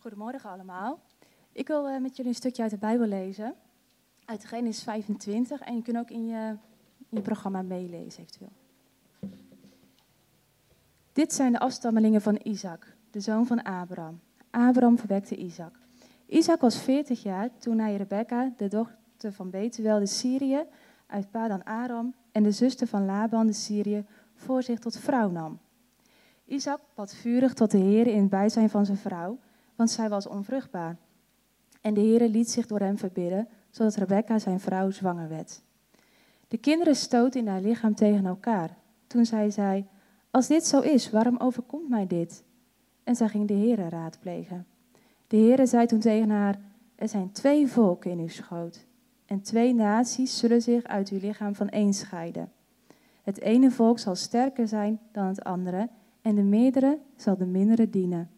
Goedemorgen allemaal. Ik wil uh, met jullie een stukje uit de Bijbel lezen, uit Genesis 25. En je kunt ook in je, in programma meelezen eventueel. Dit zijn de afstammelingen van Isaac, de zoon van Abraham. Abraham verwekte Isaac. Isaac was 40 jaar toen hij Rebekka, de dochter van Betuel de Syrië, uit Padan Aram en de zuster van Laban de Syrië voor zich tot vrouw nam. Isaac bad vurig tot de Heer in het bijzijn van zijn vrouw, want zij was onvruchtbaar. En de Heer liet zich door hem verbidden, zodat Rebekka zijn vrouw zwanger werd. De kinderen stoten in haar lichaam tegen elkaar. Toen zij zei, als dit zo is, waarom overkomt mij dit? En zij ging de Heere raadplegen. De Heere zei toen tegen haar, er zijn twee volken in uw schoot. En twee naties zullen zich uit uw lichaam van één scheiden. Het ene volk zal sterker zijn dan het andere, en de meerdere zal de mindere dienen.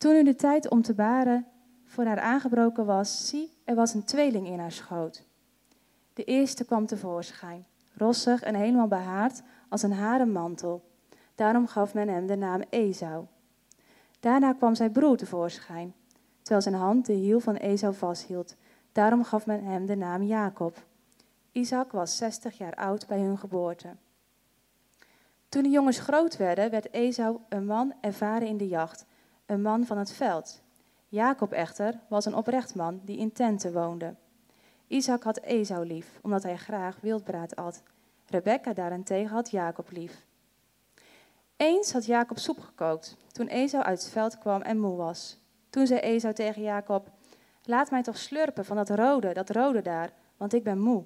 Toen nu de tijd om te baren voor haar aangebroken was, zie, er was een tweeling in haar schoot. De eerste kwam tevoorschijn, rossig en helemaal behaard als een haren mantel. Daarom gaf men hem de naam Esau. Daarna kwam zijn broer tevoorschijn, terwijl zijn hand de hiel van Esau vasthield. Daarom gaf men hem de naam Jacob. Isaac was zestig jaar oud bij hun geboorte. Toen de jongens groot werden, werd Esau een man ervaren in de jacht, een man van het veld. Jacob echter was een oprecht man die in tenten woonde. Isaac had Esau lief, omdat hij graag wildbraad at. Rebekka daarentegen had Jacob lief. Eens had Jacob soep gekookt, toen Esau uit het veld kwam en moe was. Toen zei Esau tegen Jacob, laat mij toch slurpen van dat rode, dat rode daar, want ik ben moe.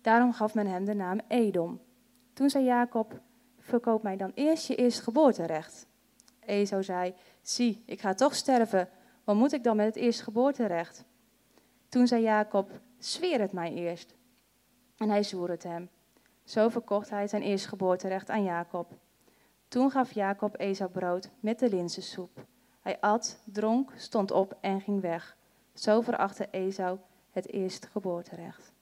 Daarom gaf men hem de naam Edom. Toen zei Jacob, verkoop mij dan eerst je eerstgeboorterecht. Esau zei, zie, ik ga toch sterven, wat moet ik dan met het eerstgeboorterecht? Toen zei Jacob, zweer het mij eerst. En hij zwoer het hem. Zo verkocht hij zijn eerstgeboorterecht aan Jacob. Toen gaf Jacob Esau brood met de linzensoep. Hij at, dronk, stond op en ging weg. Zo verachtte Esau het eerstgeboorterecht.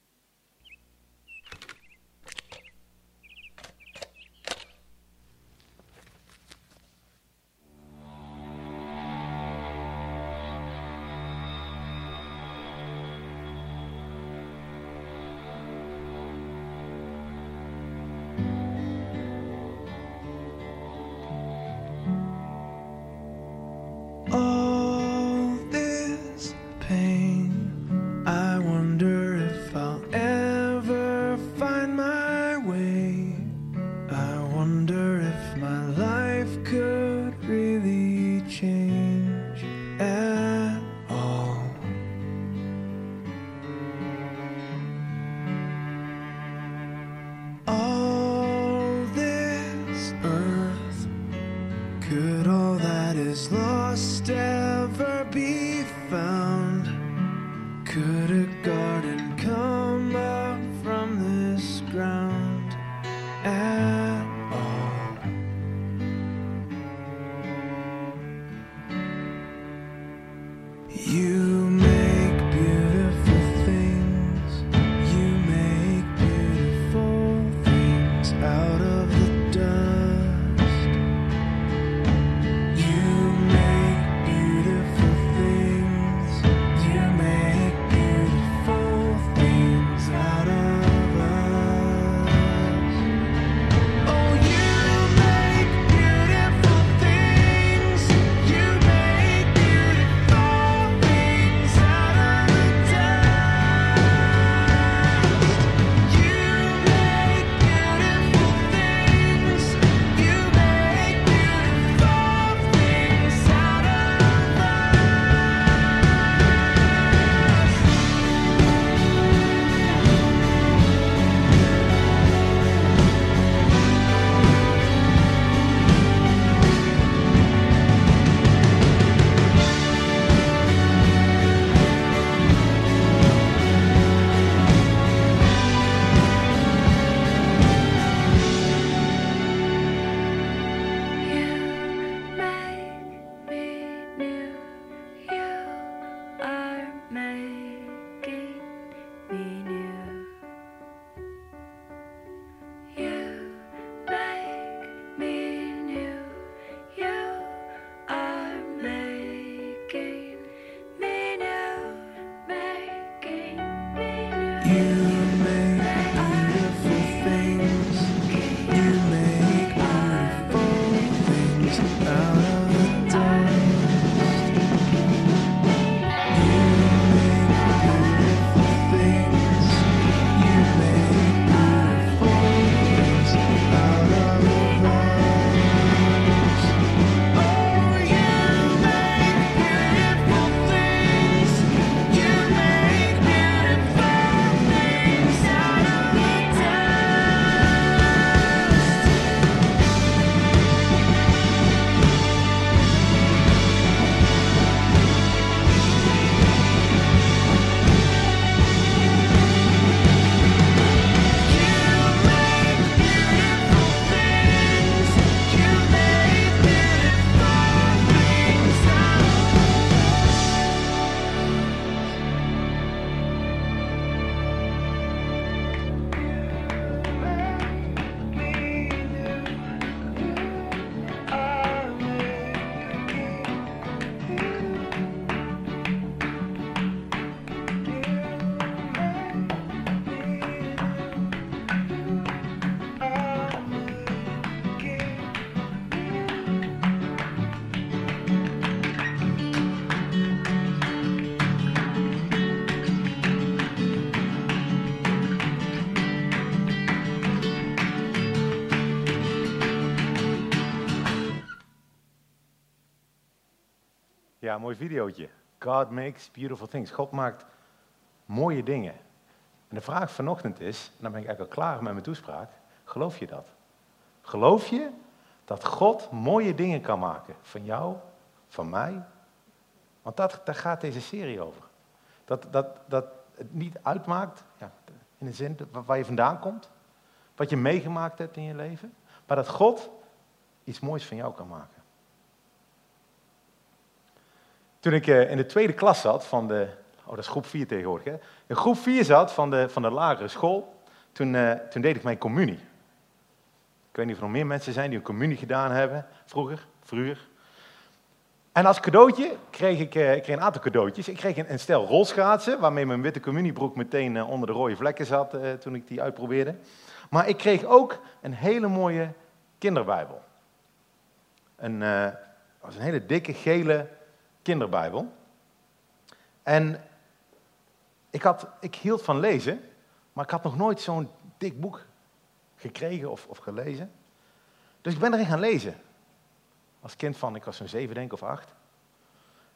Ja, mooi videootje. God makes beautiful things. God maakt mooie dingen. En de vraag vanochtend is, en dan ben ik eigenlijk al klaar met mijn toespraak, geloof je dat? Geloof je dat God mooie dingen kan maken? Van jou, van mij? Want dat, daar gaat deze serie over. Dat, dat, dat het niet uitmaakt, ja, in de zin waar je vandaan komt, wat je meegemaakt hebt in je leven, maar dat God iets moois van jou kan maken. Toen ik eh, in de tweede klas zat van de, oh dat is groep 4 tegenwoordig, hè? in groep 4 zat van de, van de lagere school, toen, uh, toen deed ik mijn communie. Ik weet niet of er nog meer mensen zijn die een communie gedaan hebben, vroeger, vroeger. En als cadeautje kreeg ik, uh, ik kreeg een aantal cadeautjes. Ik kreeg een, een, stel rolschaatsen, waarmee mijn witte communiebroek meteen onder de rode vlekken zat toen ik die uitprobeerde. Maar ik kreeg ook een hele mooie kinderbijbel. Een, was een hele dikke gele kinderbijbel. En ik, had, ik hield van lezen, maar ik had nog nooit zo'n dik boek gekregen of, of gelezen. Dus ik ben erin gaan lezen. Als kind van, ik was zo'n zeven denk of acht.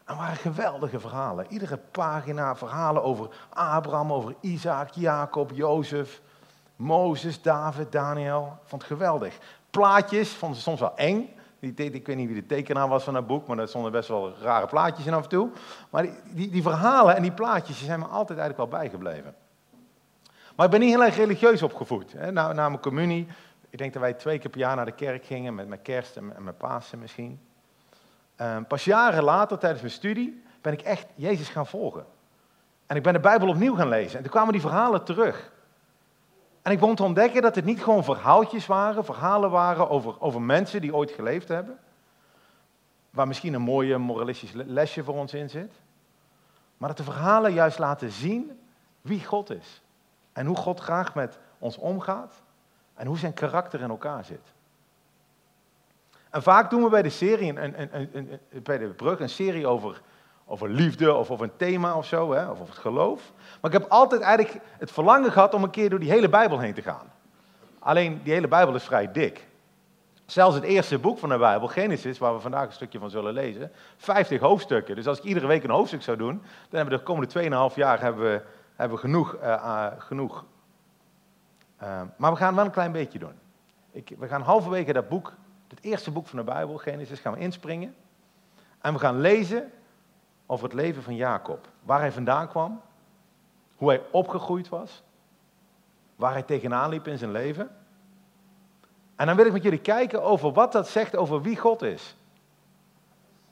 En waren geweldige verhalen. Iedere pagina verhalen over Abraham, over Isaac, Jacob, Jozef, Mozes, David, Daniel. Ik vond het geweldig. Plaatjes, vond ze soms wel eng. Die, ik weet niet wie de tekenaar was van dat boek, maar er stonden best wel rare plaatjes in af en toe. Maar die, die, die verhalen en die plaatjes die zijn me altijd eigenlijk wel bijgebleven. Maar ik ben niet heel erg religieus opgevoed. Hè. Na, na, mijn communie, ik denk dat wij twee keer per jaar naar de kerk gingen, met mijn kerst en, mijn Pasen misschien. Um, pas jaren later, tijdens mijn studie, ben ik echt Jezus gaan volgen. En ik ben de Bijbel opnieuw gaan lezen. En toen kwamen die verhalen terug. En ik begon te ontdekken dat het niet gewoon verhaaltjes waren, verhalen waren over, over mensen die ooit geleefd hebben. Waar misschien een mooie moralistisch lesje voor ons in zit. Maar dat de verhalen juist laten zien wie God is. En hoe God graag met ons omgaat. En hoe zijn karakter in elkaar zit. En vaak doen we bij de serie, een, een, een, bij de brug, een serie over over liefde of over een thema of zo, hè, of over het geloof. Maar ik heb altijd eigenlijk het verlangen gehad om een keer door die hele Bijbel heen te gaan. Alleen die hele Bijbel is vrij dik. Zelfs het eerste boek van de Bijbel, Genesis, waar we vandaag een stukje van zullen lezen, 50 hoofdstukken. Dus als ik iedere week een hoofdstuk zou doen, dan hebben we de komende 2,5 jaar hebben we, hebben we genoeg. Uh, genoeg. Uh, maar we gaan wel een klein beetje doen. Ik, we gaan halverwege dat boek, het eerste boek van de Bijbel, Genesis, gaan we inspringen. En we gaan lezen over het leven van Jacob. Waar hij vandaan kwam, hoe hij opgegroeid was, waar hij tegenaan liep in zijn leven. En dan wil ik met jullie kijken over wat dat zegt over wie God is.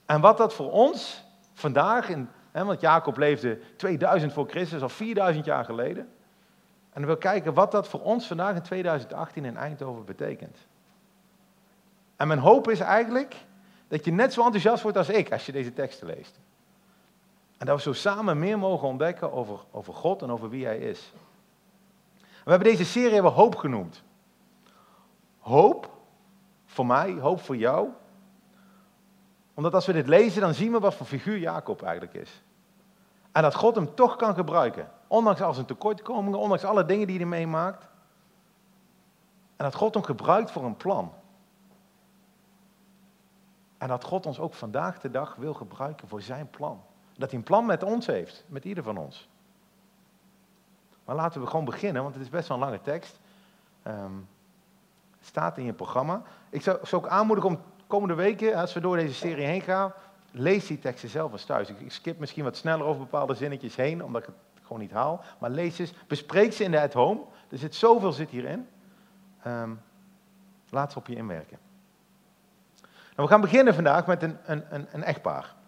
En wat dat voor ons vandaag, in, hè, want Jacob leefde 2000 voor Christus, of 4000 jaar geleden. En dan wil ik kijken wat dat voor ons vandaag in 2018 in Eindhoven betekent. En mijn hoop is eigenlijk dat je net zo enthousiast wordt als ik als je deze teksten leest. En dat we zo samen meer mogen ontdekken over, over God en over wie Hij is. We hebben deze serie hebben hoop genoemd. Hoop voor mij, hoop voor jou. Omdat als we dit lezen, dan zien we wat voor figuur Jacob eigenlijk is. En dat God hem toch kan gebruiken. Ondanks al zijn tekortkomingen, ondanks alle dingen die hij meemaakt. En dat God hem gebruikt voor een plan. En dat God ons ook vandaag de dag wil gebruiken voor zijn plan. Dat hij een plan met ons heeft, met ieder van ons. Maar laten we gewoon beginnen, want het is best wel een lange tekst. Um, staat in je programma. Ik zou, zou ook aanmoedigen om komende weken, als we door deze serie heen gaan, lees die teksten zelf eens thuis. Ik, skip misschien wat sneller over bepaalde zinnetjes heen, omdat ik het gewoon niet haal. Maar lees eens, bespreek ze in de at home. Er zit zoveel zit hierin. Um, laat ze op je inwerken. Nou, we gaan beginnen vandaag met een, een, een, een echtpaar.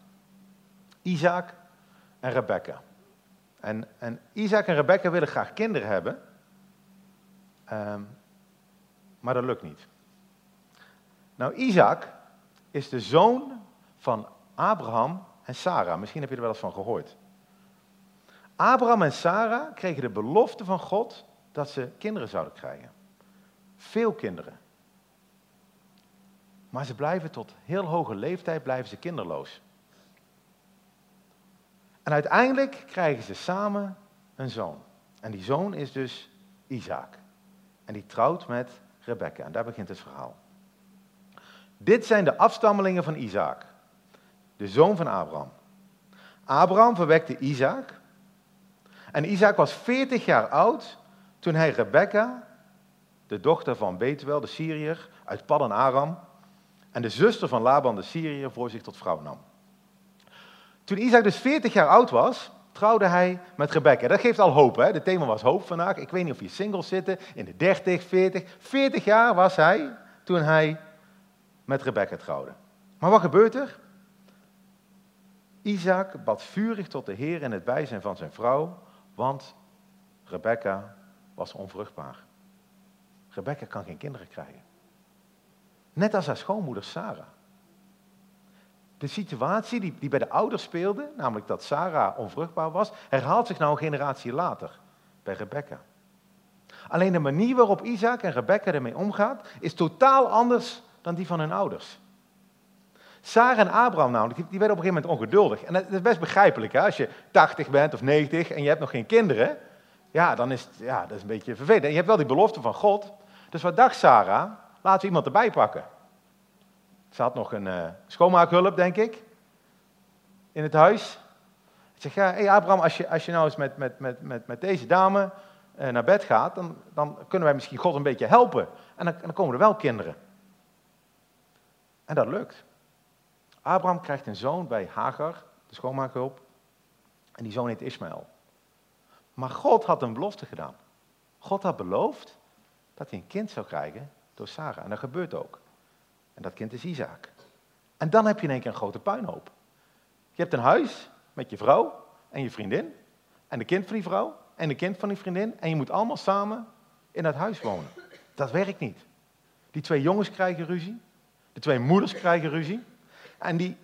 Isaac en Rebecca. En, en Isaac en Rebecca willen graag kinderen hebben, um, maar dat lukt niet. Nou, Isaac is de zoon van Abraham en Sarah. Misschien heb je er wel eens van gehoord. Abraham en Sarah kregen de belofte van God dat ze kinderen zouden krijgen. Veel kinderen. Maar ze blijven tot heel hoge leeftijd blijven ze kinderloos. En uiteindelijk krijgen ze samen een zoon. En die zoon is dus Isaac. En die trouwt met Rebecca. En daar begint het verhaal. Dit zijn de afstammelingen van Isaac. de zoon van Abraham. Abraham verwekte Isaac. En Isaac was 40 jaar oud toen hij Rebecca, de dochter van Betuel, de Syriër, uit Paddan Aram, en de zuster van Laban, de Syriër, voor zich tot vrouw nam. Toen Isaac dus 40 jaar oud was, trouwde hij met Rebecca. Dat geeft al hoop, hè? Het thema was hoop vandaag. Ik weet niet of je singles zitten, in de 30, 40. 40 jaar was hij toen hij met Rebecca trouwde. Maar wat gebeurt er? Isaac bad vurig tot de Heer in het bijzijn van zijn vrouw, want Rebecca was onvruchtbaar. Rebecca kan geen kinderen krijgen. Net als haar schoonmoeder Sarah. De situatie die, die bij de ouders speelde, namelijk dat Sarah onvruchtbaar was, herhaalt zich nou een generatie later bij Rebecca. Alleen de manier waarop Isaac en Rebecca ermee omgaat, is totaal anders dan die van hun ouders. Sarah en Abraham namelijk, die werden op een gegeven moment ongeduldig. En dat is best begrijpelijk, hè? als je 80 bent of 90 en je hebt nog geen kinderen, ja, dan is het ja, dat is een beetje vervelend. En je hebt wel die belofte van God. Dus wat dacht Sarah? Laten we iemand erbij pakken. Ze had nog een uh, schoonmaakhulp, denk ik, in het huis. Ik zeg, ja, hey Abraham, als je, als je nou eens met, met, met, met, met deze dame uh, naar bed gaat, dan, dan kunnen wij misschien God een beetje helpen. En dan, dan komen er wel kinderen. En dat lukt. Abraham krijgt een zoon bij Hagar, de schoonmaakhulp. En die zoon heet Ismaël. Maar God had een belofte gedaan. God had beloofd dat hij een kind zou krijgen door Sarah. En dat gebeurt ook. En dat kind is Isaac. En dan heb je in één keer een grote puinhoop. Je hebt een huis met je vrouw en je vriendin. En de kind van die vrouw en de kind van die vriendin. En je moet allemaal samen in dat huis wonen. Dat werkt niet. Die twee jongens krijgen ruzie. De twee moeders krijgen ruzie. En die,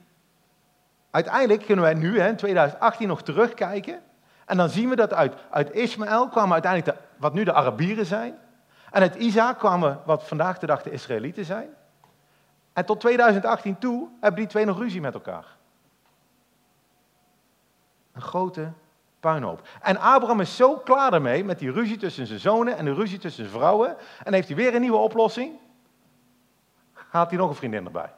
uiteindelijk kunnen wij nu, in 2018, nog terugkijken. En dan zien we dat uit, uit Ismaël kwamen uiteindelijk de, wat nu de Arabieren zijn. En uit Isaac kwamen wat vandaag de dag de Israëlieten zijn. En tot 2018 toe hebben die twee nog ruzie met elkaar. Een grote puinhoop. En Abraham is zo klaar ermee met die ruzie tussen zijn zonen en de ruzie tussen zijn vrouwen. En heeft hij weer een nieuwe oplossing. Haalt hij nog een vriendin erbij.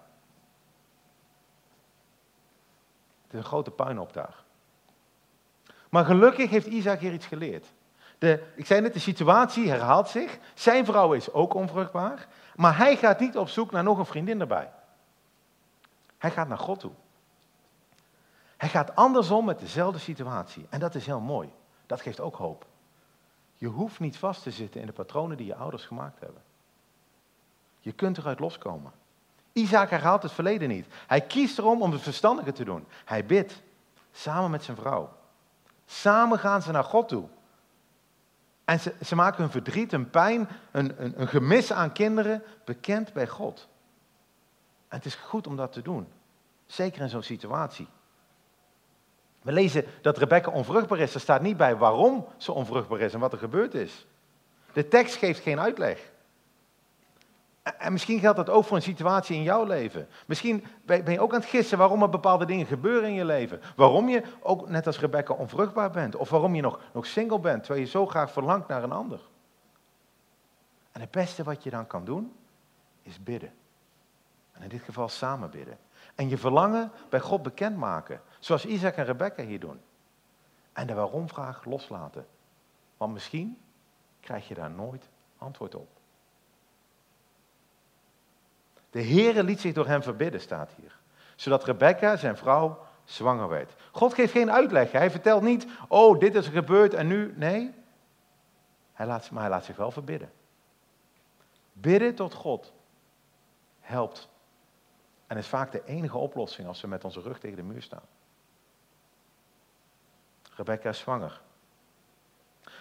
Het is een grote puinhoop daar. Maar gelukkig heeft Isaac hier iets geleerd. De, ik zei net, de situatie herhaalt zich. Zijn vrouw is ook onvruchtbaar. Maar hij gaat niet op zoek naar nog een vriendin erbij. Hij gaat naar God toe. Hij gaat andersom met dezelfde situatie. En dat is heel mooi. Dat geeft ook hoop. Je hoeft niet vast te zitten in de patronen die je ouders gemaakt hebben. Je kunt eruit loskomen. Isaac herhaalt het verleden niet. Hij kiest erom om het verstandige te doen. Hij bidt, samen met zijn vrouw. Samen gaan ze naar God toe. En ze, ze maken hun verdriet, hun pijn, een, een, een gemis aan kinderen bekend bij God. En het is goed om dat te doen. Zeker in zo'n situatie. We lezen dat Rebecca onvruchtbaar is. Er staat niet bij waarom ze onvruchtbaar is en wat er gebeurd is. De tekst geeft geen uitleg. En misschien geldt dat ook voor een situatie in jouw leven. Misschien ben je ook aan het gissen waarom er bepaalde dingen gebeuren in je leven. Waarom je ook, net als Rebecca, onvruchtbaar bent. Of waarom je nog, nog single bent, terwijl je zo graag verlangt naar een ander. En het beste wat je dan kan doen, is bidden. En in dit geval samen bidden. En je verlangen bij God bekendmaken. Zoals Isaac en Rebecca hier doen. En de waarom-vraag loslaten. Want misschien krijg je daar nooit antwoord op. De Heere liet zich door hem verbidden, staat hier. Zodat Rebecca, zijn vrouw, zwanger werd. God geeft geen uitleg. Hij vertelt niet, oh, dit is gebeurd en nu. Nee, hij laat, maar hij laat zich wel verbidden. Bidden tot God helpt. En is vaak de enige oplossing als we met onze rug tegen de muur staan. Rebecca is zwanger.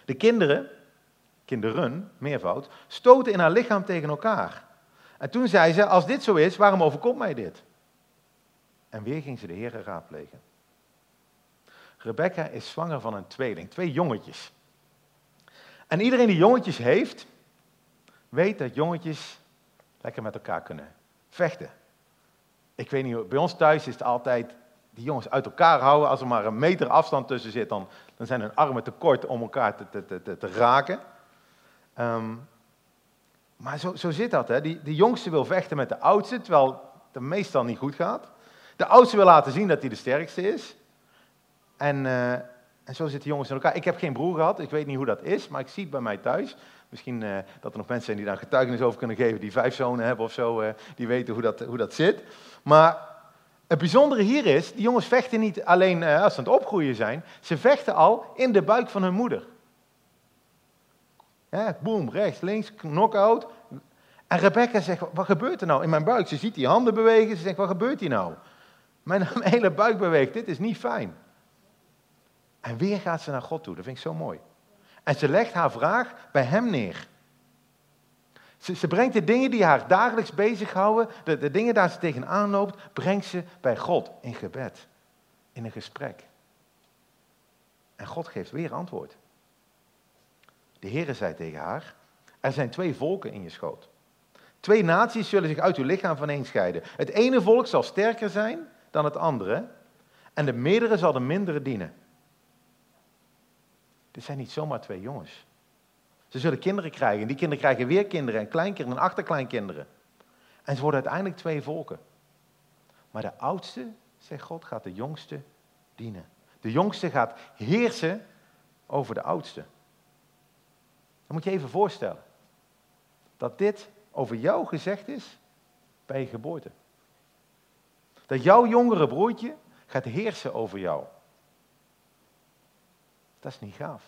De kinderen, kinderen, meervoud, stoten in haar lichaam tegen elkaar. En toen zei ze, als dit zo is, waarom overkomt mij dit? En weer ging ze de Heer raadplegen. Rebecca is zwanger van een tweeling, twee jongetjes. En iedereen die jongetjes heeft, weet dat jongetjes lekker met elkaar kunnen vechten. Ik weet niet, bij ons thuis is het altijd die jongens uit elkaar houden. Als er maar een meter afstand tussen zit, dan, dan zijn hun armen te kort om elkaar te, te, te, te raken. Um, maar zo, zo zit dat. Hè? Die, de jongste wil vechten met de oudste, terwijl het meestal niet goed gaat. De oudste wil laten zien dat hij de sterkste is. En, uh, en zo zitten jongens in elkaar. Ik heb geen broer gehad, ik weet niet hoe dat is, maar ik zie het bij mij thuis. Misschien uh, dat er nog mensen zijn die daar getuigenis over kunnen geven, die vijf zonen hebben of zo, uh, die weten hoe dat, hoe dat zit. Maar het bijzondere hier is, die jongens vechten niet alleen als ze aan het opgroeien zijn, ze vechten al in de buik van hun moeder. Ja, boom, rechts, links, knock-out. En Rebecca zegt, wat gebeurt er nou in mijn buik? Ze ziet die handen bewegen, ze zegt, wat gebeurt hier nou? Mijn, hele buik beweegt, dit is niet fijn. En weer gaat ze naar God toe, dat vind ik zo mooi. En ze legt haar vraag bij hem neer. Ze, ze brengt de dingen die haar dagelijks bezighouden, de, de dingen daar ze tegenaan loopt, brengt ze bij God in gebed, in een gesprek. En God geeft weer antwoord. De Heere zei tegen haar, er zijn twee volken in je schoot. Twee naties zullen zich uit uw lichaam vaneenscheiden. Het ene volk zal sterker zijn dan het andere en de meerdere zal de mindere dienen. Dit zijn niet zomaar twee jongens. Ze zullen kinderen krijgen. En die kinderen krijgen weer kinderen en kleinkinderen en achterkleinkinderen. En ze worden uiteindelijk twee volken. Maar de oudste, zegt God, gaat de jongste dienen. De jongste gaat heersen over de oudste. Dan moet je even voorstellen dat dit over jou gezegd is bij je geboorte. Dat jouw jongere broertje gaat heersen over jou. Dat is niet gaaf.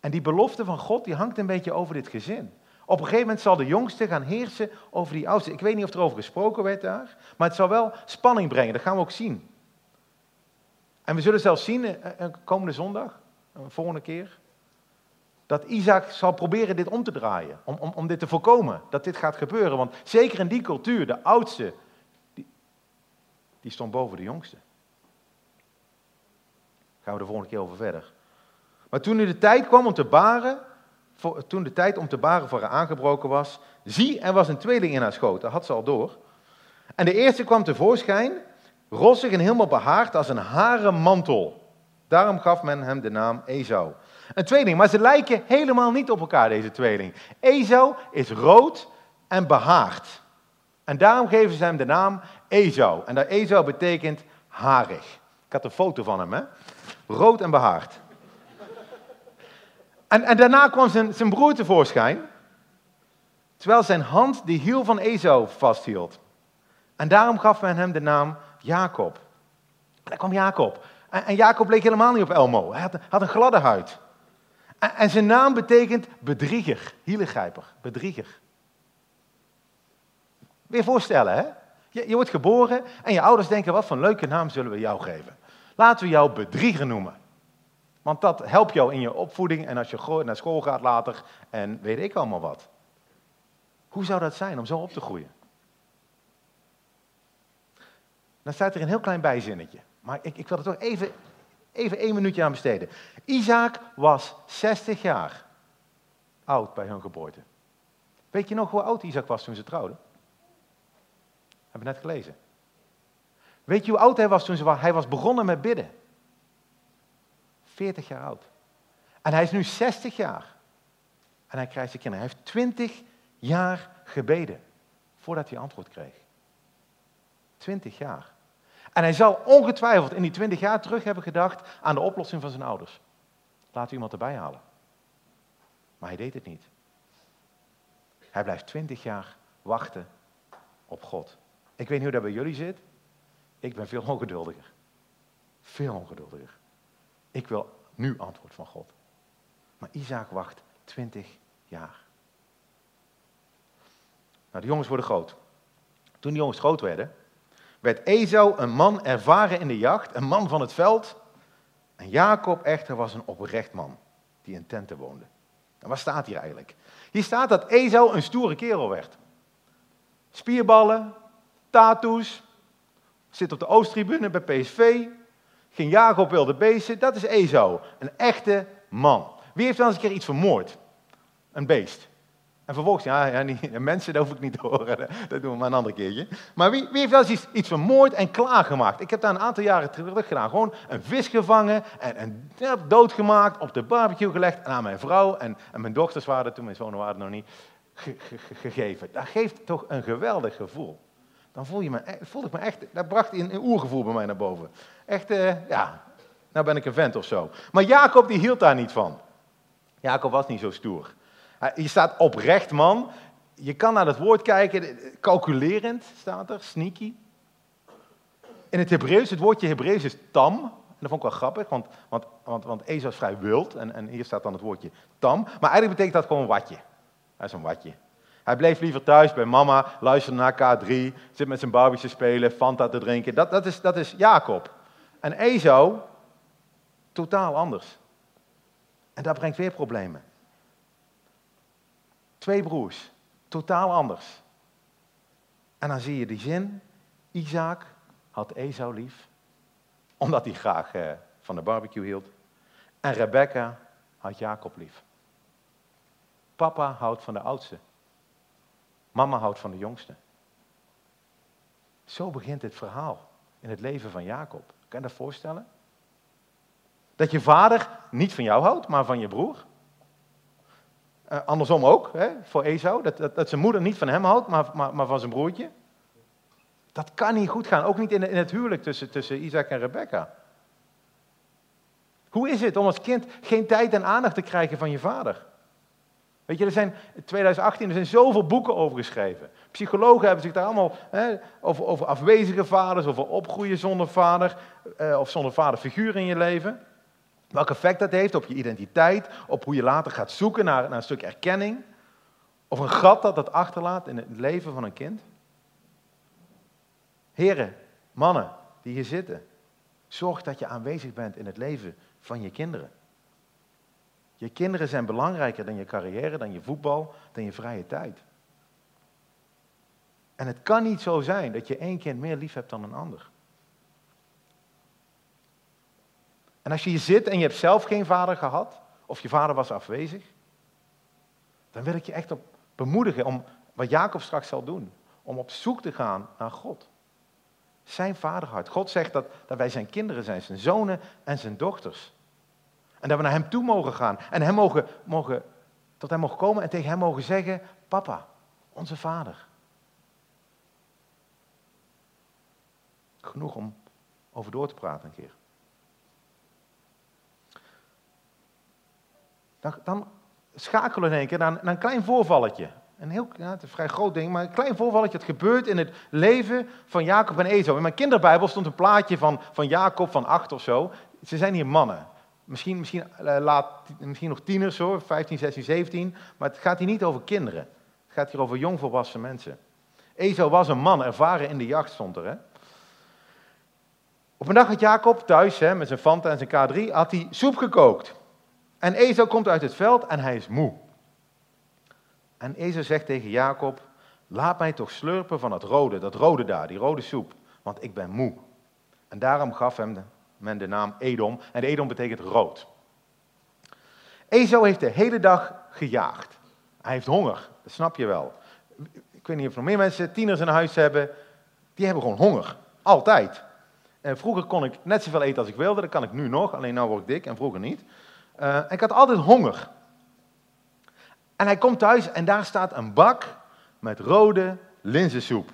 En die belofte van God, die hangt een beetje over dit gezin. Op een gegeven moment zal de jongste gaan heersen over die oudste. Ik weet niet of er over gesproken werd daar, maar het zal wel spanning brengen. Dat gaan we ook zien. En we zullen zelfs zien, eh, eh, komende zondag, een volgende keer, dat Isaac zal proberen dit om te draaien. Om, om, om dit te voorkomen, dat dit gaat gebeuren. Want zeker in die cultuur, de oudste, die, die stond boven de jongste. Gaan we de volgende keer over verder. Maar toen nu de tijd kwam om te baren, toen de tijd om te baren voor haar aangebroken was, zie, er was een tweeling in haar schoot, dat had ze al door. En de eerste kwam tevoorschijn, rossig en helemaal behaard als een haren mantel. Daarom gaf men hem de naam Esau. Een tweeling, maar ze lijken helemaal niet op elkaar, deze tweeling. Esau is rood en behaard. En daarom geven ze hem de naam Esau. En dat Esau betekent harig. Ik had een foto van hem, hè? Rood en behaard. En, en daarna kwam zijn, zijn broer tevoorschijn, terwijl zijn hand de hiel van Esau vasthield. En daarom gaf men hem de naam Jacob. En daar kwam Jacob. En, en Jacob leek helemaal niet op Elmo. Hij had een gladde huid. En, zijn naam betekent bedrieger, hieligrijper, bedrieger. Weer voorstellen, hè? Je, je wordt geboren en je ouders denken, wat voor een leuke naam zullen we jou geven? Laten we jou bedrieger noemen. Want dat helpt jou in je opvoeding en als je naar school gaat later en weet ik allemaal wat. Hoe zou dat zijn om zo op te groeien? Dan staat er een heel klein bijzinnetje. Maar ik, ik wil er toch even, even één minuutje aan besteden. Isaac was 60 jaar oud bij hun geboorte. Weet je nog hoe oud Isaac was toen ze trouwden? Hebben we net gelezen. Weet je hoe oud hij was toen ze, hij was begonnen met bidden? 40 jaar oud. En hij is nu 60 jaar. En hij krijgt zijn kinderen. Hij heeft 20 jaar gebeden voordat hij antwoord kreeg. 20 jaar. En hij zal ongetwijfeld in die 20 jaar terug hebben gedacht aan de oplossing van zijn ouders. Laat iemand erbij halen. Maar hij deed het niet. Hij blijft 20 jaar wachten op God. Ik weet niet hoe dat bij jullie zit. Ik ben veel ongeduldiger. Veel ongeduldiger. Ik wil nu antwoord van God. Maar Isaac wacht 20 jaar. Nou, de jongens worden groot. Toen de jongens groot werden, werd Esau een man ervaren in de jacht, een man van het veld. En Jacob echter was een oprecht man die in tenten woonde. En waar staat hier eigenlijk? Hier staat dat Esau een stoere kerel werd. Spierballen, tattoos, zit op de Oosttribune bij PSV, ging op wilde beesten. Dat is Esau, een echte man. Wie heeft dan eens een keer iets vermoord? Een beest. En vervolgens, ja, ja niet, mensen, dat hoef ik niet te horen, dat doen we maar een ander keertje. Maar wie, wie heeft wel iets, iets en klaargemaakt? Ik heb daar een aantal jaren terug gedaan. Gewoon een vis gevangen en, en doodgemaakt, op de barbecue gelegd en aan mijn vrouw en, mijn dochters waren toen, mijn zonen waren nog niet, ge, ge, gegeven. Dat geeft toch een geweldig gevoel. dan voel je me, e- voelde ik me echt, dat bracht een, een oergevoel bij mij naar boven. Echt, eh, ja, nou ben ik een vent of zo. Maar Jacob die hield daar niet van. Jacob was niet zo stoer. Je staat oprecht man. Je kan naar het woord kijken, calculerend staat er, sneaky. In het Hebreeuws, het woordje Hebreeuws is tam. En dat vond ik wel grappig, want, want, want, want Esau is vrij wild. En, en hier staat dan het woordje tam. Maar eigenlijk betekent dat gewoon watje. Hij is een watje. Hij bleef liever thuis bij mama, luisterde naar K3, zit met zijn Barbies te spelen, Fanta te drinken. Dat, dat, is, dat is Jacob. En Esau, totaal anders. En dat brengt weer problemen. Twee broers, totaal anders. En dan zie je die zin, Isaac had Esau lief, omdat hij graag eh, van de barbecue hield. En Rebecca had Jacob lief. Papa houdt van de oudste. Mama houdt van de jongste. Zo begint het verhaal in het leven van Jacob. Kan je dat voorstellen? Dat je vader niet van jou houdt, maar van je broer. Eh, andersom ook, hè, voor Esau. Dat, dat, dat zijn moeder niet van hem houdt, maar, maar, maar van zijn broertje. Dat kan niet goed gaan. Ook niet in, in het huwelijk tussen, tussen Isaac en Rebecca. Hoe is het om als kind geen tijd en aandacht te krijgen van je vader? Weet je, er zijn in 2018 er zijn zoveel boeken over geschreven. Psychologen hebben zich daar allemaal hè, over, over afwezige vaders, over opgroeien zonder vader, eh, of zonder vaderfiguur in je leven. Welk effect dat heeft op je identiteit, op hoe je later gaat zoeken naar, naar een stuk erkenning. Of een gat dat dat achterlaat in het leven van een kind. Heren, mannen die hier zitten, zorg dat je aanwezig bent in het leven van je kinderen. Je kinderen zijn belangrijker dan je carrière, dan je voetbal, dan je vrije tijd. En het kan niet zo zijn dat je één kind meer lief hebt dan een ander. En als je hier zit en je hebt zelf geen vader gehad, of je vader was afwezig, dan wil ik je echt op bemoedigen om wat Jacob straks zal doen. Om op zoek te gaan naar God. Zijn vaderhart. God zegt dat, dat wij zijn kinderen zijn, zijn zonen en zijn dochters. En dat we naar hem toe mogen gaan. En hem mogen, mogen, tot hem mogen komen en tegen hem mogen zeggen, papa, onze vader. Genoeg om over door te praten een keer. Dan, schakelen we in één keer naar, naar een klein voorvalletje. Een heel, het is een vrij groot ding, maar een klein voorvalletje. Het gebeurt in het leven van Jacob en Esau. In mijn kinderbijbel stond een plaatje van, van Jacob van acht of zo. Ze zijn hier mannen. Misschien, misschien, uh, laat, misschien nog tieners hoor, 15, 16, 17. Maar het gaat hier niet over kinderen. Het gaat hier over jongvolwassen mensen. Esau was een man, ervaren in de jacht stond er. Hè? Op een dag had Jacob thuis hè, met zijn Fanta en zijn K3 had hij soep gekookt. En Esau komt uit het veld en hij is moe. En Esau zegt tegen Jacob, laat mij toch slurpen van dat rode, dat rode daar, die rode soep, want ik ben moe. En daarom gaf hem de, men de naam Edom, en Edom betekent rood. Esau heeft de hele dag gejaagd. Hij heeft honger, dat snap je wel. Ik weet niet of nog meer mensen tieners in huis hebben, die hebben gewoon honger, altijd. En vroeger kon ik net zoveel eten als ik wilde, dat kan ik nu nog, alleen nu word ik dik en vroeger niet. Uh, ik had altijd honger. En hij komt thuis en daar staat een bak met rode linzensoep.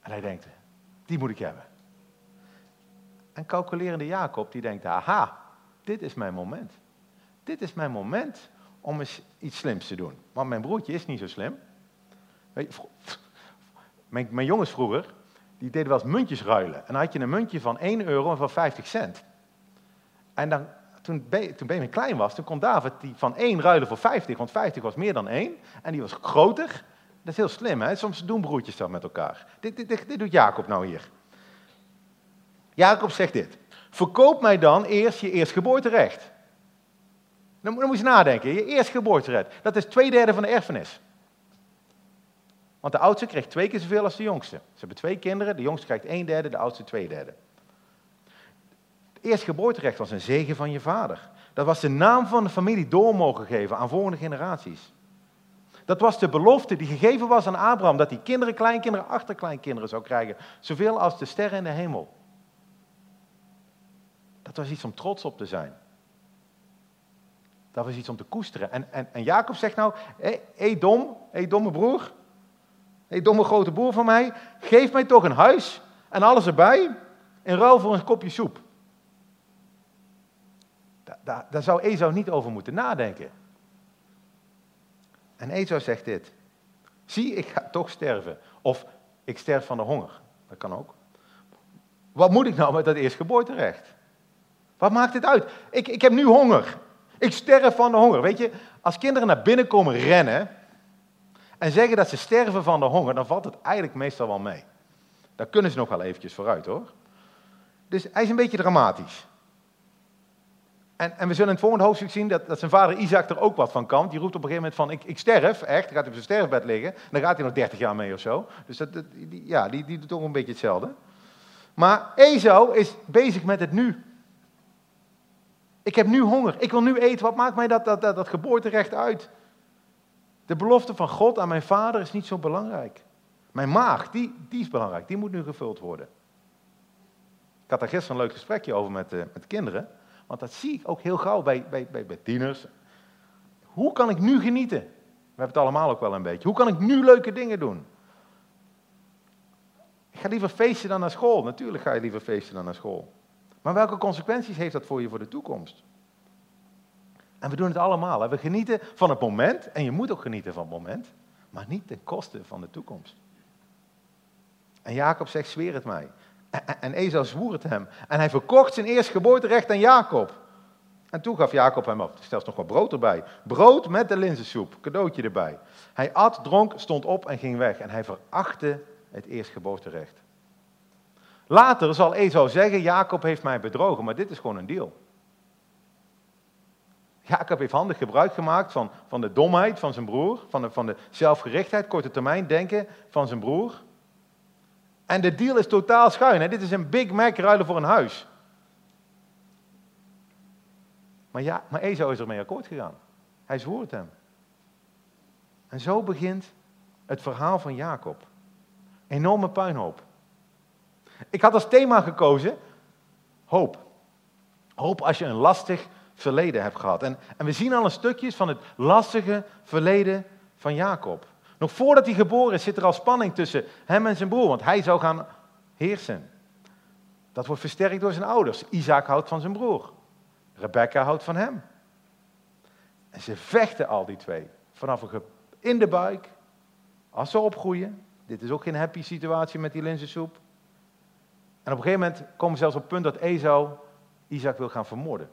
En hij denkt, die moet ik hebben. En calculerende Jacob, die denkt, aha, dit is mijn moment. Dit is mijn moment om eens iets slims te doen. Want mijn broertje is niet zo slim. Weet mijn, mijn jongens vroeger, die deden wel eens muntjes ruilen. En dan had je een muntje van 1 euro en van 50 cent. En toen, Be toen Benjamin klein was, toen kon David die van 1 ruilen voor 50, want 50 was meer dan 1. En die was groter. Dat is heel slim, hè? Soms doen broertjes dat met elkaar. Dit, dit, dit, doet Jacob nou hier. Jacob zegt dit. Verkoop mij dan eerst je eerstgeboorterecht. Dan, dan moet je nadenken. Je eerstgeboorterecht. Dat is twee derde van de erfenis. Want de oudste krijgt twee keer zoveel als de jongste. Ze hebben twee kinderen. De jongste krijgt een derde, de oudste twee derde. Het eerstgeboorterecht was een zegen van je vader. Dat was de naam van de familie door mogen geven aan volgende generaties. Dat was de belofte die gegeven was aan Abraham, dat hij kinderen, kleinkinderen, achterkleinkinderen zou krijgen. Zoveel als de sterren in de hemel. Dat was iets om trots op te zijn. Dat was iets om te koesteren. En, en, Jacob zegt nou, hé hey, dom, hé hey, domme broer, hey, domme grote boer van mij, geef mij toch een huis en alles erbij in ruil voor een kopje soep. Daar, zou Esau niet over moeten nadenken. En Esau zegt dit. Zie, ik ga toch sterven. Of ik sterf van de honger. Dat kan ook. Wat moet ik nou met dat eerstgeboorterecht? Wat maakt het uit? Ik, ik heb nu honger. Ik sterf van de honger. Weet je, als kinderen naar binnen komen rennen en zeggen dat ze sterven van de honger, dan valt het eigenlijk meestal wel mee. Daar kunnen ze nog wel eventjes vooruit hoor. Dus hij is een beetje dramatisch. En, en we zullen in het volgende hoofdstuk zien dat, dat zijn vader Isaac er ook wat van kan. Die roept op een gegeven moment van, ik, ik sterf, echt. Dan gaat hij op zijn sterfbed liggen. En dan gaat hij nog 30 jaar mee of zo. Dus dat, ja, die, die doet toch een beetje hetzelfde. Maar Esau is bezig met het nu. Ik heb nu honger. Ik wil nu eten. Wat maakt mij dat, dat, dat, geboorterecht uit? De belofte van God aan mijn vader is niet zo belangrijk. Mijn maag, die, die is belangrijk. Die moet nu gevuld worden. Ik had daar gisteren een leuk gesprekje over met, uh, met kinderen. Want dat zie ik ook heel gauw bij, bij, bij, tieners. Hoe kan ik nu genieten? We hebben het allemaal ook wel een beetje. Hoe kan ik nu leuke dingen doen? Ik ga liever feesten dan naar school. Natuurlijk ga je liever feesten dan naar school. Maar welke consequenties heeft dat voor je voor de toekomst? En we doen het allemaal. We genieten van het moment. En je moet ook genieten van het moment. Maar niet ten koste van de toekomst. En Jacob zegt, zweer het mij. En Esau zwoer het hem. En hij verkocht zijn eerstgeboorterecht aan Jacob. En toen gaf Jacob hem op, zelfs nog wat brood erbij. Brood met de linzensoep, cadeautje erbij. Hij at, dronk, stond op en ging weg. En hij verachtte het eerstgeboorterecht. Later zal Esau zeggen, Jacob heeft mij bedrogen, maar dit is gewoon een deal. Jacob heeft handig gebruik gemaakt van, van de domheid van zijn broer, van de, van de zelfgerichtheid, korte termijn denken van zijn broer. En de deal is totaal schuin. Hè? Dit is een Big Mac ruilen voor een huis. Maar ja, maar Esau is ermee akkoord gegaan. Hij zwoer het hem. En zo begint het verhaal van Jacob. Enorme puinhoop. Ik had als thema gekozen hoop. Hoop als je een lastig verleden hebt gehad. En, en we zien al een stukjes van het lastige verleden van Jacob. Nog voordat hij geboren is, zit er al spanning tussen hem en zijn broer, want hij zou gaan heersen. Dat wordt versterkt door zijn ouders. Isaac houdt van zijn broer. Rebecca houdt van hem. En ze vechten al die twee. Vanaf in de buik, als ze opgroeien. Dit is ook geen happy situatie met die linzensoep. En op een gegeven moment komen ze zelfs op het punt dat Esau Isaac wil gaan vermoorden.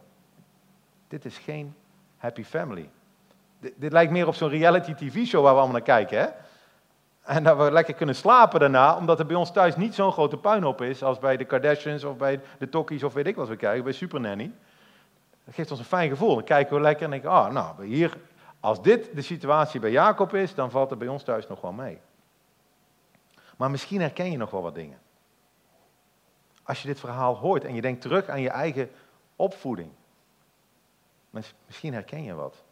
Dit is geen happy family. Dit, lijkt meer op zo'n reality tv-show waar we allemaal naar kijken. Hè? En dat we lekker kunnen slapen daarna, omdat er bij ons thuis niet zo'n grote puinhoop is als bij de Kardashians of bij de Tokkies of weet ik wat we kijken, bij Super Nanny. Dat geeft ons een fijn gevoel. Dan kijken we lekker en denken, ah, nou, hier, als dit de situatie bij Jacob is, dan valt het bij ons thuis nog wel mee. Maar misschien herken je nog wel wat dingen. Als je dit verhaal hoort en je denkt terug aan je eigen opvoeding. Misschien herken je wat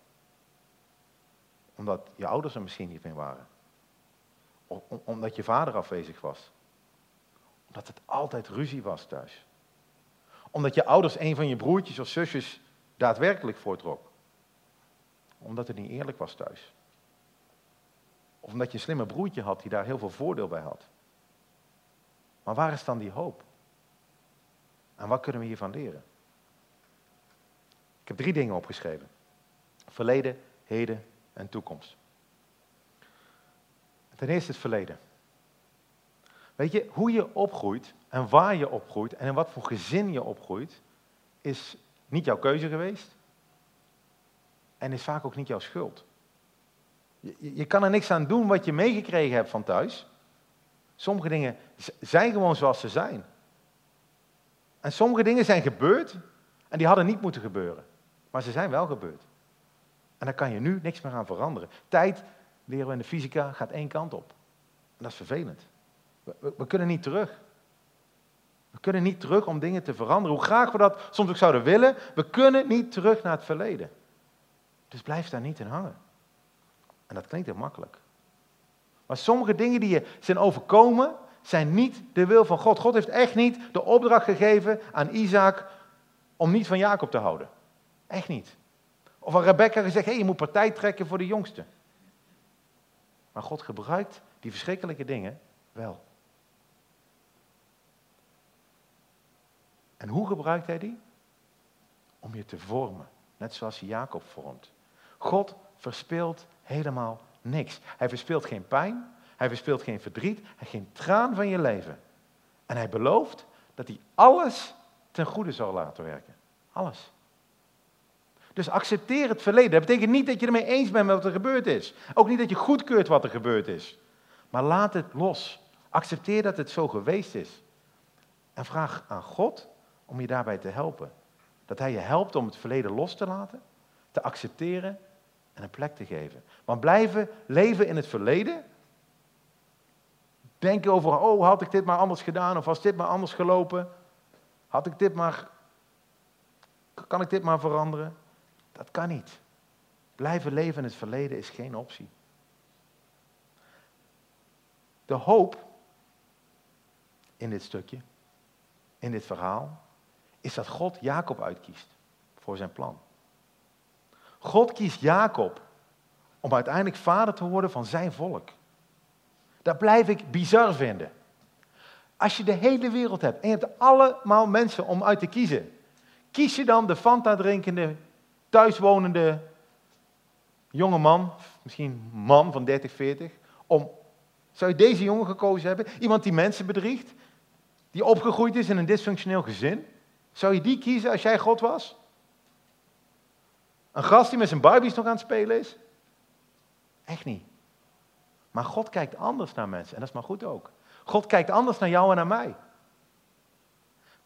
omdat je ouders er misschien niet meer waren. omdat je vader afwezig was. Omdat het altijd ruzie was thuis. Omdat je ouders een van je broertjes of zusjes daadwerkelijk voortrok. Omdat het niet eerlijk was thuis. Of omdat je een slimme broertje had die daar heel veel voordeel bij had. Maar waar is dan die hoop? En wat kunnen we hiervan leren? Ik heb drie dingen opgeschreven. Verleden, heden en toekomst. Ten eerste het verleden. Weet je, hoe je opgroeit en waar je opgroeit en in wat voor gezin je opgroeit, is niet jouw keuze geweest en is vaak ook niet jouw schuld. Je, je kan er niks aan doen wat je meegekregen hebt van thuis. Sommige dingen zijn gewoon zoals ze zijn. En sommige dingen zijn gebeurd en die hadden niet moeten gebeuren. Maar ze zijn wel gebeurd. En daar kan je nu niks meer aan veranderen. Tijd, leren we in de fysica, gaat één kant op. En dat is vervelend. We, we, kunnen niet terug. We kunnen niet terug om dingen te veranderen. Hoe graag we dat soms ook zouden willen, we kunnen niet terug naar het verleden. Dus blijf daar niet in hangen. En dat klinkt heel makkelijk. Maar sommige dingen die je zijn overkomen, zijn niet de wil van God. God heeft echt niet de opdracht gegeven aan Isaac om niet van Jacob te houden. Echt niet. Of aan Rebecca gezegd, hey, je moet partij trekken voor de jongste. Maar God gebruikt die verschrikkelijke dingen wel. En hoe gebruikt hij die? Om je te vormen, net zoals hij Jacob vormt. God verspeelt helemaal niks. Hij verspeelt geen pijn, hij verspeelt geen verdriet, hij geen traan van je leven. En hij belooft dat hij alles ten goede zal laten werken. Alles. Dus accepteer het verleden. Dat betekent niet dat je ermee eens bent met wat er gebeurd is. Ook niet dat je goedkeurt wat er gebeurd is. Maar laat het los. Accepteer dat het zo geweest is. En vraag aan God om je daarbij te helpen. Dat Hij je helpt om het verleden los te laten, te accepteren en een plek te geven. Want blijven leven in het verleden, denken over, oh had ik dit maar anders gedaan of was dit maar anders gelopen, had ik dit maar, kan ik dit maar veranderen? Dat kan niet. Blijven leven in het verleden is geen optie. De hoop in dit stukje, in dit verhaal, is dat God Jacob uitkiest voor zijn plan. God kiest Jacob om uiteindelijk vader te worden van zijn volk. Dat blijf ik bizar vinden. Als je de hele wereld hebt en je hebt allemaal mensen om uit te kiezen, kies je dan de Fanta drinkende, thuiswonende jonge man, misschien man van 30, 40, om, zou je deze jongen gekozen hebben? Iemand die mensen bedriegt, die opgegroeid is in een dysfunctioneel gezin? Zou je die kiezen als jij God was? Een gast die met zijn Barbies nog aan het spelen is? Echt niet. Maar God kijkt anders naar mensen en dat is maar goed ook. God kijkt anders naar jou en naar mij.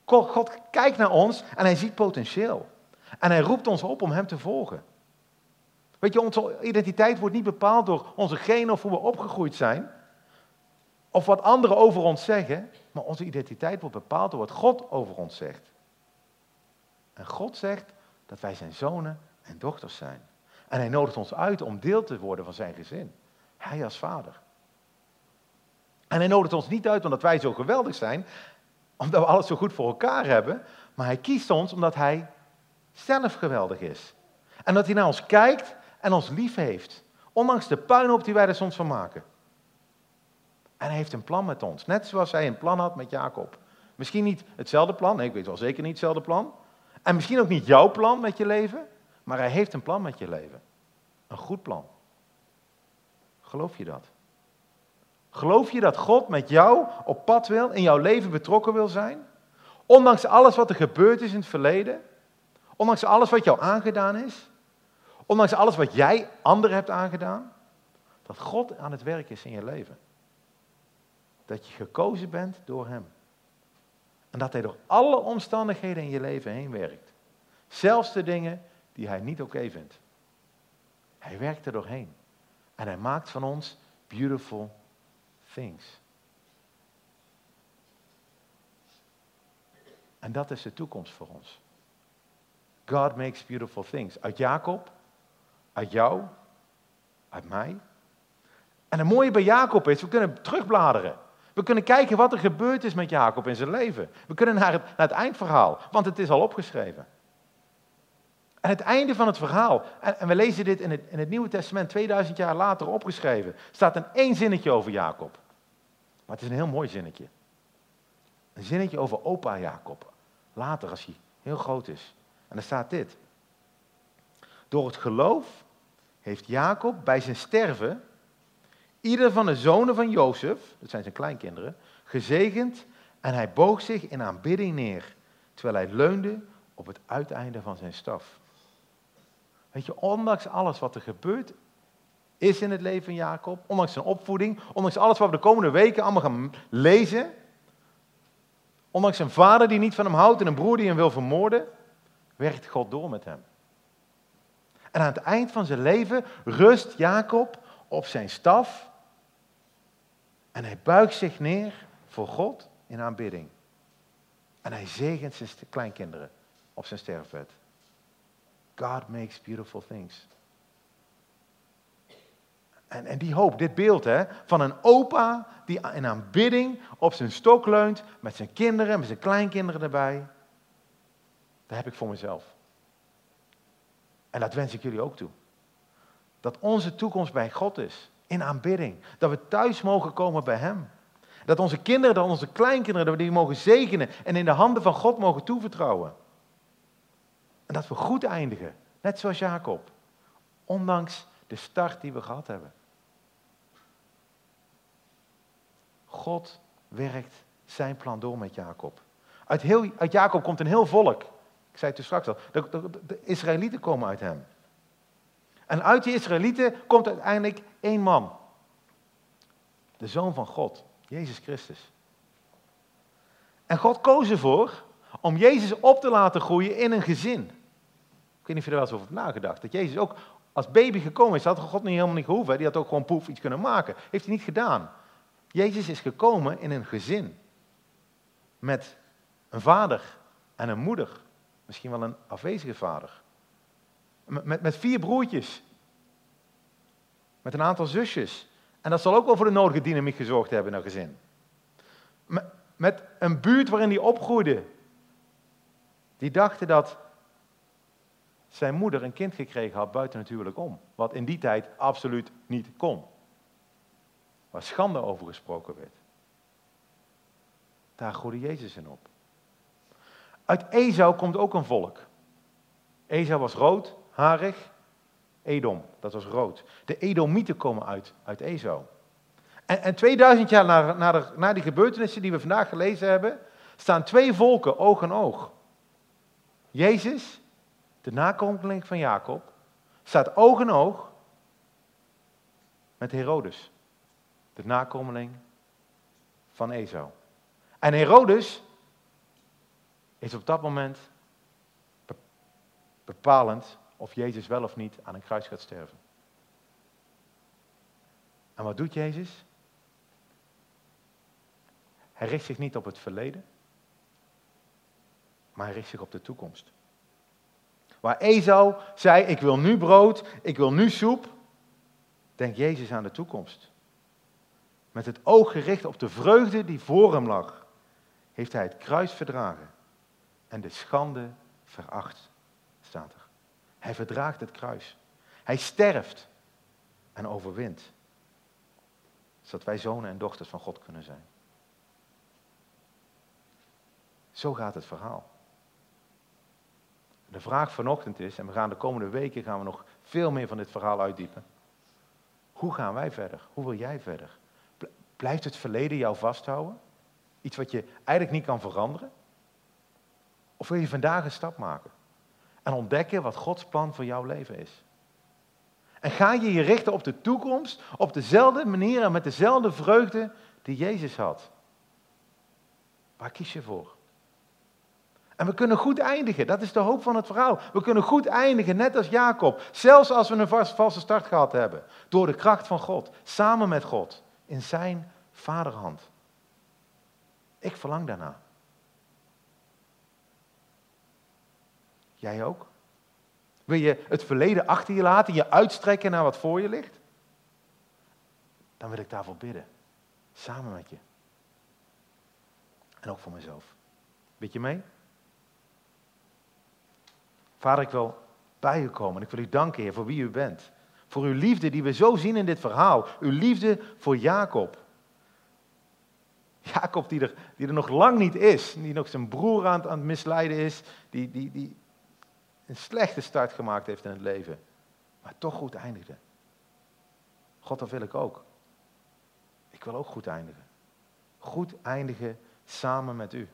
God, God kijkt naar ons en hij ziet potentieel. En hij roept ons op om hem te volgen. Weet je, onze identiteit wordt niet bepaald door onze genen of hoe we opgegroeid zijn. Of wat anderen over ons zeggen. Maar onze identiteit wordt bepaald door wat God over ons zegt. En God zegt dat wij zijn zonen en dochters zijn. En hij nodigt ons uit om deel te worden van zijn gezin. Hij als vader. En hij nodigt ons niet uit omdat wij zo geweldig zijn, omdat we alles zo goed voor elkaar hebben, maar hij kiest ons omdat hij zelf geweldig is. En dat hij naar ons kijkt en ons lief heeft, ondanks de puinhoop die wij er soms van maken. En hij heeft een plan met ons, net zoals hij een plan had met Jacob. Misschien niet hetzelfde plan, nee, ik weet wel zeker niet hetzelfde plan, en misschien ook niet jouw plan met je leven, maar hij heeft een plan met je leven. Een goed plan. Geloof je dat? Geloof je dat God met jou op pad wil, in jouw leven betrokken wil zijn? Ondanks alles wat er gebeurd is in het verleden? Ondanks alles wat jou aangedaan is? Ondanks alles wat jij anderen hebt aangedaan? Dat God aan het werk is in je leven. Dat je gekozen bent door Hem. En dat hij door alle omstandigheden in je leven heen werkt. Zelfs de dingen die hij niet oké vindt. Hij werkt er doorheen. En hij maakt van ons beautiful things. En dat is de toekomst voor ons. God makes beautiful things. Uit Jacob, uit jou, uit mij. En het mooie bij Jacob is, we kunnen terugbladeren. We kunnen kijken wat er gebeurd is met Jacob in zijn leven. We kunnen naar het, naar het eindverhaal, want het is al opgeschreven. En het einde van het verhaal, en, we lezen dit in het, in het Nieuwe Testament 2000 jaar later opgeschreven, staat een één zinnetje over Jacob. Maar het is een heel mooi zinnetje. Een zinnetje over opa Jacob. Later, als hij heel groot is. En dan staat dit. Door het geloof heeft Jacob bij zijn sterven ieder van de zonen van Jozef, dat zijn zijn kleinkinderen, gezegend en hij boog zich in aanbidding neer, terwijl hij leunde op het uiteinde van zijn staf. Weet je, ondanks alles wat er gebeurt is in het leven van Jacob, ondanks zijn opvoeding, ondanks alles wat we de komende weken allemaal gaan lezen, ondanks zijn vader die niet van hem houdt en een broer die hem wil vermoorden, werkt God door met hem. En aan het eind van zijn leven rust Jacob op zijn staf en hij buigt zich neer voor God in aanbidding. En hij zegent zijn kleinkinderen op zijn sterfbed. God makes beautiful things. En, en die hoop, dit beeld hè, van een opa die in aanbidding op zijn stok leunt, met zijn kinderen, met zijn kleinkinderen erbij. Dat heb ik voor mezelf. En dat wens ik jullie ook toe. Dat onze toekomst bij God is. In aanbidding. Dat we thuis mogen komen bij Hem. Dat onze kinderen, dat onze kleinkinderen, dat we die mogen zegenen en in de handen van God mogen toevertrouwen. En dat we goed eindigen, net zoals Jacob. Ondanks de start die we gehad hebben. God werkt zijn plan door met Jacob. Uit, heel, uit Jacob komt een heel volk. Ik zei het toen straks al. De, de, Israëlieten komen uit hem. En uit die Israëlieten komt uiteindelijk één man. De zoon van God, Jezus Christus. En God koos ervoor om Jezus op te laten groeien in een gezin. Ik weet niet of je er wel eens over hebt nagedacht. Dat Jezus ook als baby gekomen is. Had God niet helemaal niet gehoeven. Die had ook gewoon poef iets kunnen maken. Heeft hij niet gedaan. Jezus is gekomen in een gezin. Met een vader en een moeder. Misschien wel een afwezige vader. Met, met vier broertjes. Met een aantal zusjes. En dat zal ook wel voor de nodige dynamiek gezorgd hebben in een gezin. Met, met een buurt waarin hij opgroeide. Die dachten dat zijn moeder een kind gekregen had buiten natuurlijk om. Wat in die tijd absoluut niet kon. Waar schande over gesproken werd. Daar groeide Jezus in op. Uit Esau komt ook een volk. Esau was rood, harig. Edom, dat was rood. De Edomieten komen uit, uit Esau. En, en 2000 jaar na, na, de, na die gebeurtenissen die we vandaag gelezen hebben, staan twee volken oog in oog. Jezus, de nakomeling van Jacob, staat oog in oog met Herodes, de nakomeling van Esau. En Herodes is op dat moment bepalend of Jezus wel of niet aan een kruis gaat sterven. En wat doet Jezus? Hij richt zich niet op het verleden, maar hij richt zich op de toekomst. Waar Esau zei, ik wil nu brood, ik wil nu soep, denkt Jezus aan de toekomst. Met het oog gericht op de vreugde die voor hem lag, heeft hij het kruis verdragen en de schande veracht, staat er. Hij verdraagt het kruis. Hij sterft en overwint. Zodat wij zonen en dochters van God kunnen zijn. Zo gaat het verhaal. De vraag vanochtend is, en we gaan de komende weken gaan we nog veel meer van dit verhaal uitdiepen. Hoe gaan wij verder? Hoe wil jij verder? Blijft het verleden jou vasthouden? Iets wat je eigenlijk niet kan veranderen? Of wil je vandaag een stap maken? En ontdekken wat Gods plan voor jouw leven is? En ga je je richten op de toekomst op dezelfde manier en met dezelfde vreugde die Jezus had? Waar kies je voor? En we kunnen goed eindigen, dat is de hoop van het verhaal. We kunnen goed eindigen, net als Jacob. Zelfs als we een valse start gehad hebben. Door de kracht van God, samen met God, in zijn vaderhand. Ik verlang daarna. Jij ook? Wil je het verleden achter je laten, je uitstrekken naar wat voor je ligt? Dan wil ik daarvoor bidden. Samen met je. En ook voor mezelf. Bid je mee? Vader, ik wil bij u komen. Ik wil u danken, Heer, voor wie u bent. Voor uw liefde die we zo zien in dit verhaal. Uw liefde voor Jacob. Jacob die er, die er nog lang niet is. Die nog zijn broer aan het, aan het misleiden is. Die, die, die een slechte start gemaakt heeft in het leven. Maar toch goed eindigde. God, dat wil ik ook. Ik wil ook goed eindigen. Goed eindigen samen met u.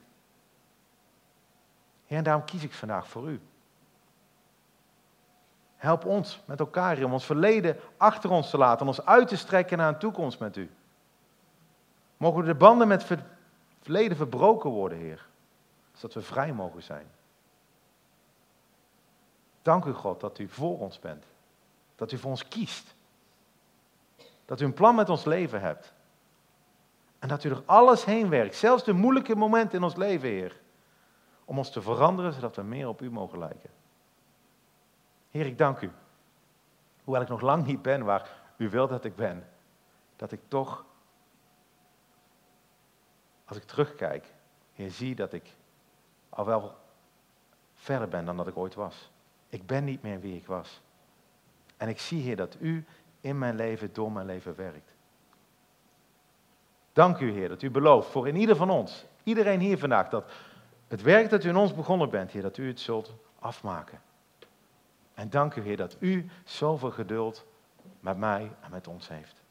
Heer, en daarom kies ik vandaag voor u. Help ons met elkaar om ons verleden achter ons te laten, ons uit te strekken naar een toekomst met u. Mogen de banden met het verleden verbroken worden, Heer, zodat we vrij mogen zijn. Dank u, God, dat u voor ons bent. Dat u voor ons kiest. Dat u een plan met ons leven hebt. En dat u er alles heen werkt, zelfs de moeilijke momenten in ons leven, Heer. Om ons te veranderen, zodat we meer op u mogen lijken. Heer, ik dank u. Hoewel ik nog lang niet ben waar u wilt dat ik ben, dat ik toch, als ik terugkijk, Heer, zie dat ik al wel verder ben dan dat ik ooit was. Ik ben niet meer wie ik was. En ik zie, Heer, dat u in mijn leven, door mijn leven werkt. Dank u, Heer, dat u belooft voor in ieder van ons, iedereen hier vandaag, dat het werk dat u in ons begonnen bent, Heer, dat u het zult afmaken. En dank u, Heer, dat u zoveel geduld met mij en met ons heeft.